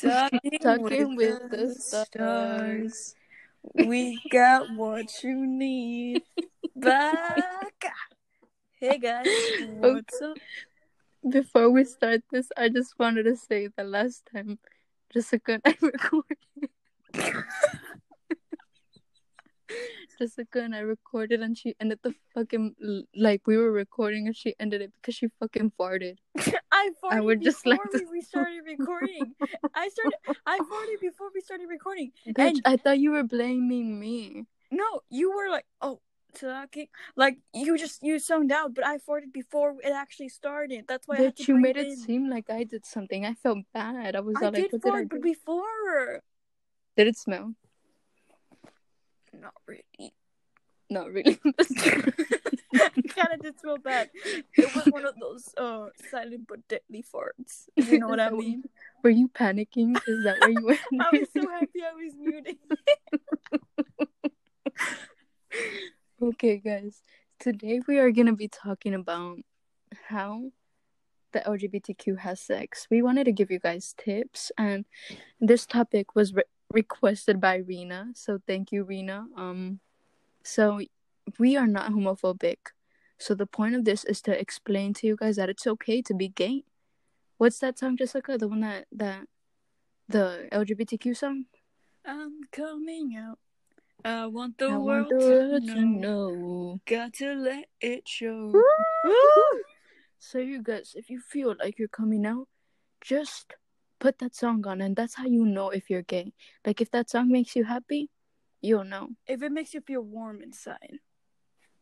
Talking, Talking with, with the, stars. stars. We got what you need. Back. Hey guys, what's up? Before we start this, I just wanted to say the last time Jessica and I recorded. Jessica and I recorded and she ended the fucking like we were recording and she ended it because she fucking farted. I farted I would just before like to- we, started recording. I started. I farted before we started recording. Bitch, And- I thought you were blaming me. No, you were like, oh, talking. Like you just you zoned out, but I farted before it actually started. That's why I had to you made it in. seem like I did something. I felt bad. I was I like, did what did fart, but before. Did it smell? Not really. Not really. kind of did smell bad. It was one of those uh silent but deadly farts. You know what I mean? Were you panicking? Is that where you went? I was so happy I was muted. okay, guys. Today we are gonna be talking about how the LGBTQ has sex. We wanted to give you guys tips, and this topic was re- requested by Rena. So thank you, Rena. Um, so we are not homophobic. So the point of this is to explain to you guys that it's okay to be gay. What's that song, Jessica? The one that that the LGBTQ song? I'm coming out. I want the I world want the world to know. know. Got to let it show. So you guys, if you feel like you're coming out, just put that song on, and that's how you know if you're gay. Like if that song makes you happy, you'll know. If it makes you feel warm inside.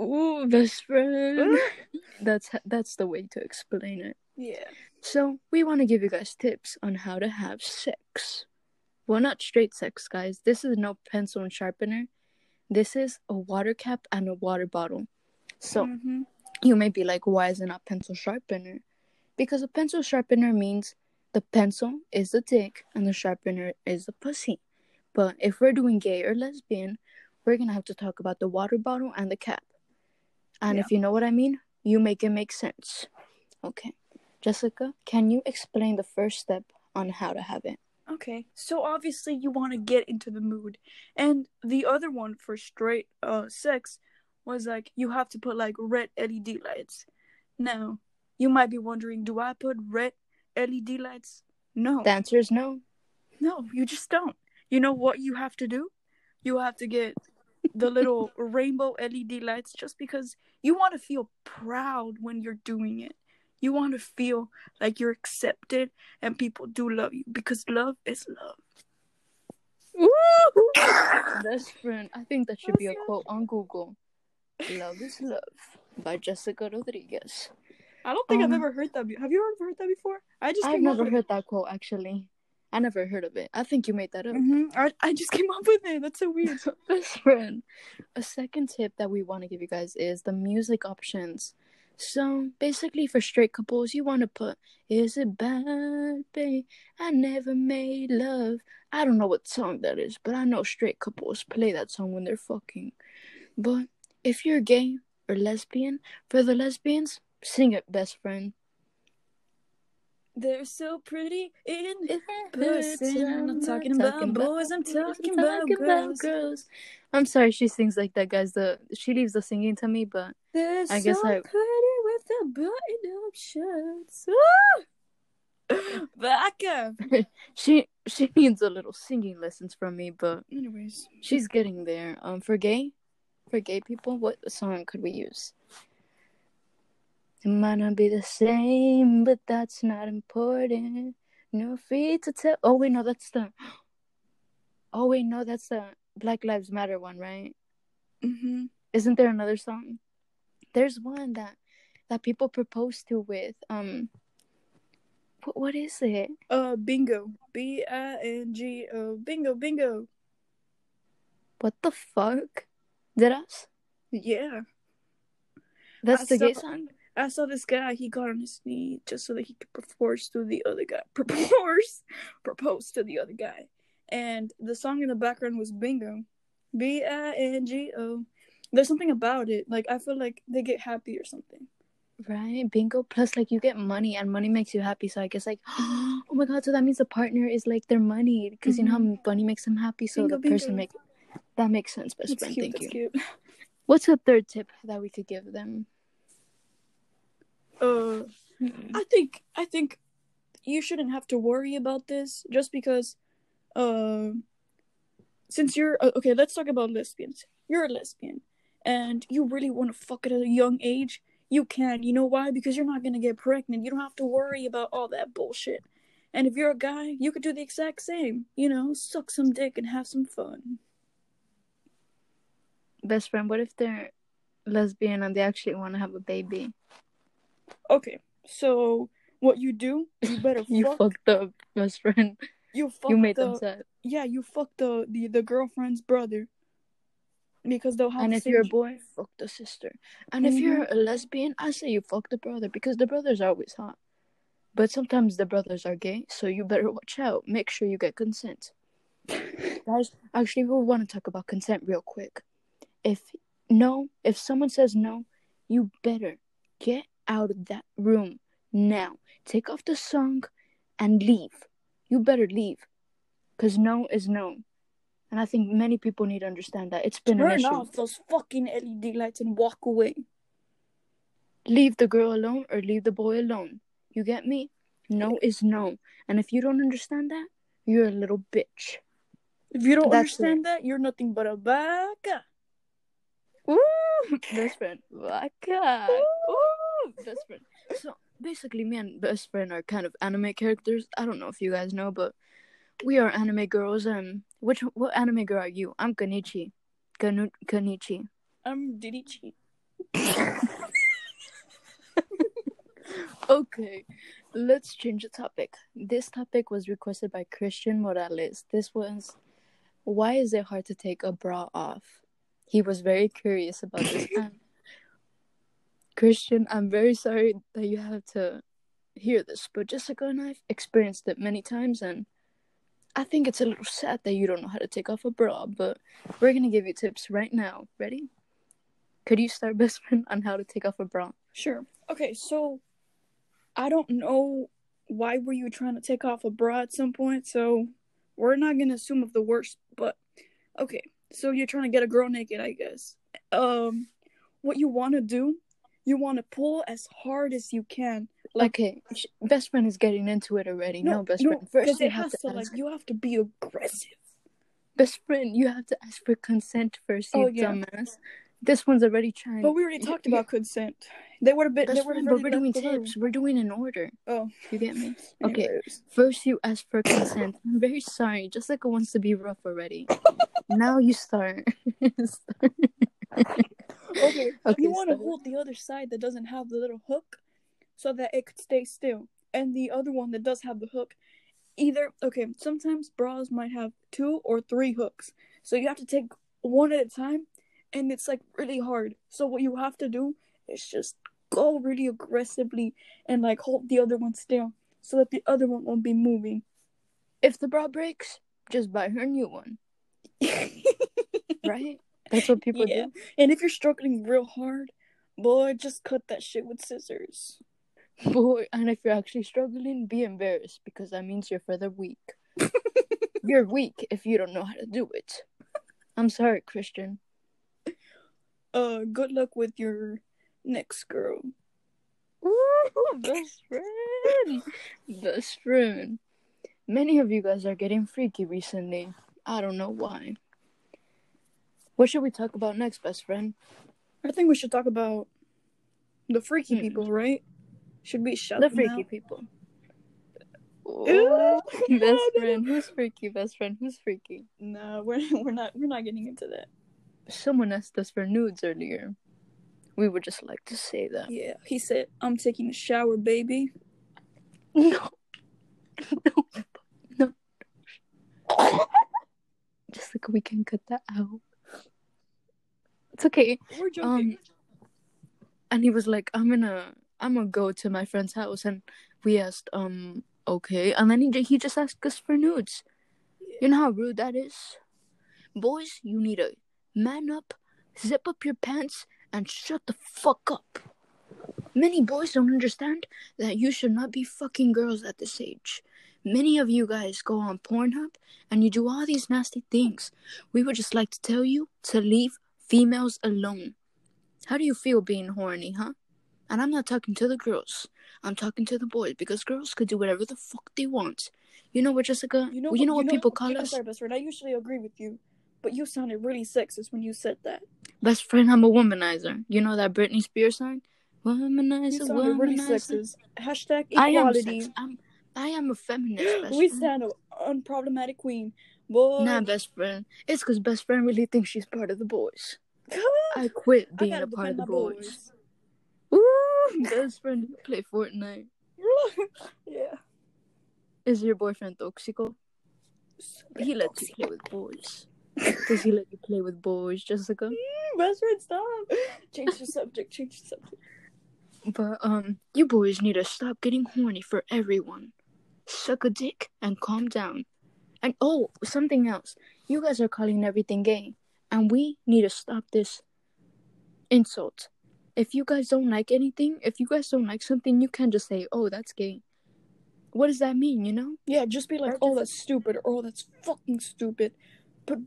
Ooh, best friend. that's that's the way to explain it. Yeah. So we want to give you guys tips on how to have sex. Well, not straight sex, guys. This is no pencil and sharpener. This is a water cap and a water bottle. So Mhm. you may be like, why is it not pencil sharpener? Because a pencil sharpener means the pencil is the dick and the sharpener is the pussy. But if we're doing gay or lesbian, we're gonna have to talk about the water bottle and the cap. And Yeah. if you know what I mean, you make it make sense. Okay. Jessica, can you explain the first step on how to have it? Okay, so obviously you want to get into the mood, and the other one for straight uh sex was like you have to put like red LED lights. Now you might be wondering, do I put red LED lights? No, The answer is no. no, you just don't. You know what you have to do? You have to get the little rainbow LED lights just because you want to feel proud when you're doing it. You want to feel like you're accepted and people do love you because love is love. Best friend. I think that should be a quote on Google. Love is love by Jessica Rodriguez. I don't think I've Um, ever heard that. Be- Have you ever heard that before? I just I've never up with heard that quote actually. I never heard of it. I think you made that up. hmm I, I just came up with it. That's so weird. Best friend. A second tip that we want to give you guys is the music options. So basically, for straight couples, you want to put "Is it bad, babe? I never made love." I don't know what song that is, but I know straight couples play that song when they're fucking. But if you're gay or lesbian, for the lesbians, sing it, best friend. They're so pretty in Person, person. I'm not talking about boys. I'm talking about girls. girls. I'm sorry she sings like that, guys. The she leaves the singing to me, but They're I guess so I- pretty with the button-up shirts. Woo! Back up. she she needs a little singing lessons from me. But Anyways, she's getting there. Um, for gay, for gay people, what song could we use? It might not be the same, but that's not important. No free to tell. Oh wait, no, that's the. Oh wait, no, that's the Black Lives Matter one, right? hmm Isn't there another song? There's one that that people propose to with um. What what is it? uh, bingo. B I N G O. Bingo, bingo. What the fuck? Did us? Yeah. That's I the gay song. I saw this guy. He got on his knee just so that he could propose to the other guy. Propose, propose to the other guy. And the song in the background was Bingo, B I N G O. There's something about it. Like I feel like they get happy or something. Right, bingo. Plus, like you get money, and money makes you happy. So I guess, like, oh my god, so that means the partner is like their money because you know mm-hmm. how money makes them happy. So Bingo, the person bingo. make that makes sense, best That's friend. cute. Thank That's you. cute. What's a third tip that we could give them? Uh, I think I think you shouldn't have to worry about this just because, uh, since you're uh, okay, let's talk about lesbians. You're a lesbian, and you really want to fuck at a young age. You can. You know why? Because you're not gonna get pregnant. You don't have to worry about all that bullshit. And if you're a guy, you could do the exact same. You know, suck some dick and have some fun. Best friend, what if they're lesbian and they actually want to have a baby? Okay, so what you do? You better You fuck. fucked up, best friend. you fuck you made the, them sad. yeah, you fuck the, the the girlfriend's brother because they'll have. And if you're a boy, fuck the sister. And if you're a lesbian, I say you fuck the brother because the brothers are always hot. But sometimes the brothers are gay, so you better watch out. Make sure you get consent. Guys, actually, we want to talk about consent real quick. If no, if someone says no, you better get out of that room now. Take off the song and leave. You better leave. Because no is no. And I think many people need to understand that. It's been an turn issue. off those fucking LED lights and walk away. leave the girl alone or leave the boy alone. You get me? No is no. And if you don't understand that, you're a little bitch. If you don't That's understand that, you're nothing but a baka. Ooh, best friend. Waka. Ooh, best friend. So basically, me and best friend are kind of anime characters. I don't know if you guys know, but we are anime girls. And which what anime girl are you? I'm Kanichi. Kanu- Kanichi. I'm Didichi. Okay, let's change the topic. This topic was requested by Christian Morales. This was why is it hard to take a bra off? He was very curious about this. and Christian, I'm very sorry that you have to hear this, but Jessica and I've experienced it many times, and I think it's a little sad that you don't know how to take off a bra. But we're gonna give you tips right now. Ready? Could you start, best friend, on how to take off a bra? Sure. Okay, so I don't know why were you trying to take off a bra at some point, so we're not gonna assume of the worst, but okay. So you're trying to get a girl naked, I guess. Um what you wanna do, you wanna pull as hard as you can. Like okay, best friend is getting into it already. No, best friend. First, you have to, to, like you have to be aggressive. Best friend, you have to ask for consent first, you Oh, yeah. dumbass. This one's already trying. But we already Yeah, talked yeah. about consent. They would have been. They Best would friend, but we're doing tips. We're doing in order. Oh, You get me? Okay. anyways. First, you ask for consent. I'm very sorry. Jessica wants to be rough already. now you start. Start. Okay, Okay, you want to hold the other side that doesn't have the little hook so that it could stay still. And the other one that does have the hook, either, okay, sometimes bras might have two or three hooks. So you have to take one at a time, and it's like really hard. So what you have to do is just go really aggressively and like hold the other one still so that the other one won't be moving. If the bra breaks, just buy her a new one. Right? That's what people yeah. do. And if you're struggling real hard, boy, just cut that shit with scissors. Boy, and if you're actually struggling, be embarrassed because that means you're further weak. you're weak if you don't know how to do it. I'm sorry, Christian. Uh, good luck with your next girl. Ooh, best friend. best friend. Many of you guys are getting freaky recently. I don't know why. What should we talk about next, best friend? I think we should talk about the freaky Hmm. people, right? Should we shut The freaky out? people. Ooh, best friend, who's freaky? Best friend, who's freaky? No, we're we're not we're not getting into that. Someone asked us for nudes earlier. We would just like to say that. Yeah, he said, "I'm taking a shower, baby." No. No. No. Just like we can cut that out. It's okay. We're joking. Um and he was like, I'm gonna I'm gonna go to my friend's house and we asked, um, okay. And then he he just asked us for nudes. You know how rude that is? Boys, you need to man up, zip up your pants, and shut the fuck up. Many boys don't understand that you should not be fucking girls at this age. Many of you guys go on Pornhub and you do all these nasty things. We would just like to tell you to leave females alone. How do you feel being horny, huh? And I'm not talking to the girls. I'm talking to the boys because girls could do whatever the fuck they want. You know what, Jessica? You know, you know what people call you know, us? Sorry, best friend. I usually agree with you, but you sounded really sexist when you said that. Best friend, I'm a womanizer. You know that Britney Spears song? Womanizer, You sounded really womanizer. sexist. Hashtag I am equality. sex. I'm, I am a feminist. Best we stand an unproblematic queen. Boy, Nah, best friend. It's because best friend really thinks she's part of the boys. I quit being gotta a part of the my boys. Ooh, best friend, play Fortnite. yeah. Is your boyfriend toxico? He lets you play with boys. Does he let you play with boys, Jessica? Best friend, stop. Change the subject. Change the subject. But um, you boys need to stop getting horny for everyone. Suck a dick and calm down. And oh, something else. You guys are calling everything gay, and we need to stop this insult. If you guys don't like anything, if you guys don't like something, you can't just say, "Oh, that's gay." What does that mean? You know? Yeah, just be like, oh, that's stupid, or oh, that's fucking stupid. But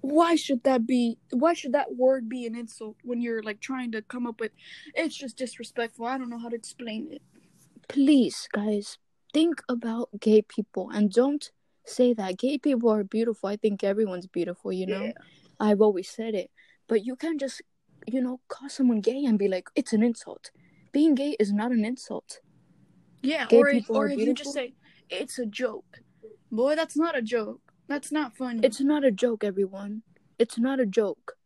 why should that be? Why should that word be an insult when you're like trying to come up with? It's just disrespectful. I don't know how to explain it. Please, guys, think about gay people and don't say that gay people are beautiful. I think everyone's beautiful. You know? Yeah. I've always said it. But you can't just, you know, call someone gay and be like, it's an insult. Being gay is not an insult. Yeah, Gay or if, or if you just say it's a joke, boy, that's not a joke. That's not funny. It's not a joke, everyone. It's not a joke.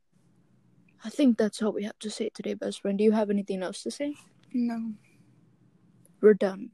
I think that's all we have to say today, best friend. Do you have anything else to say? no. We're done.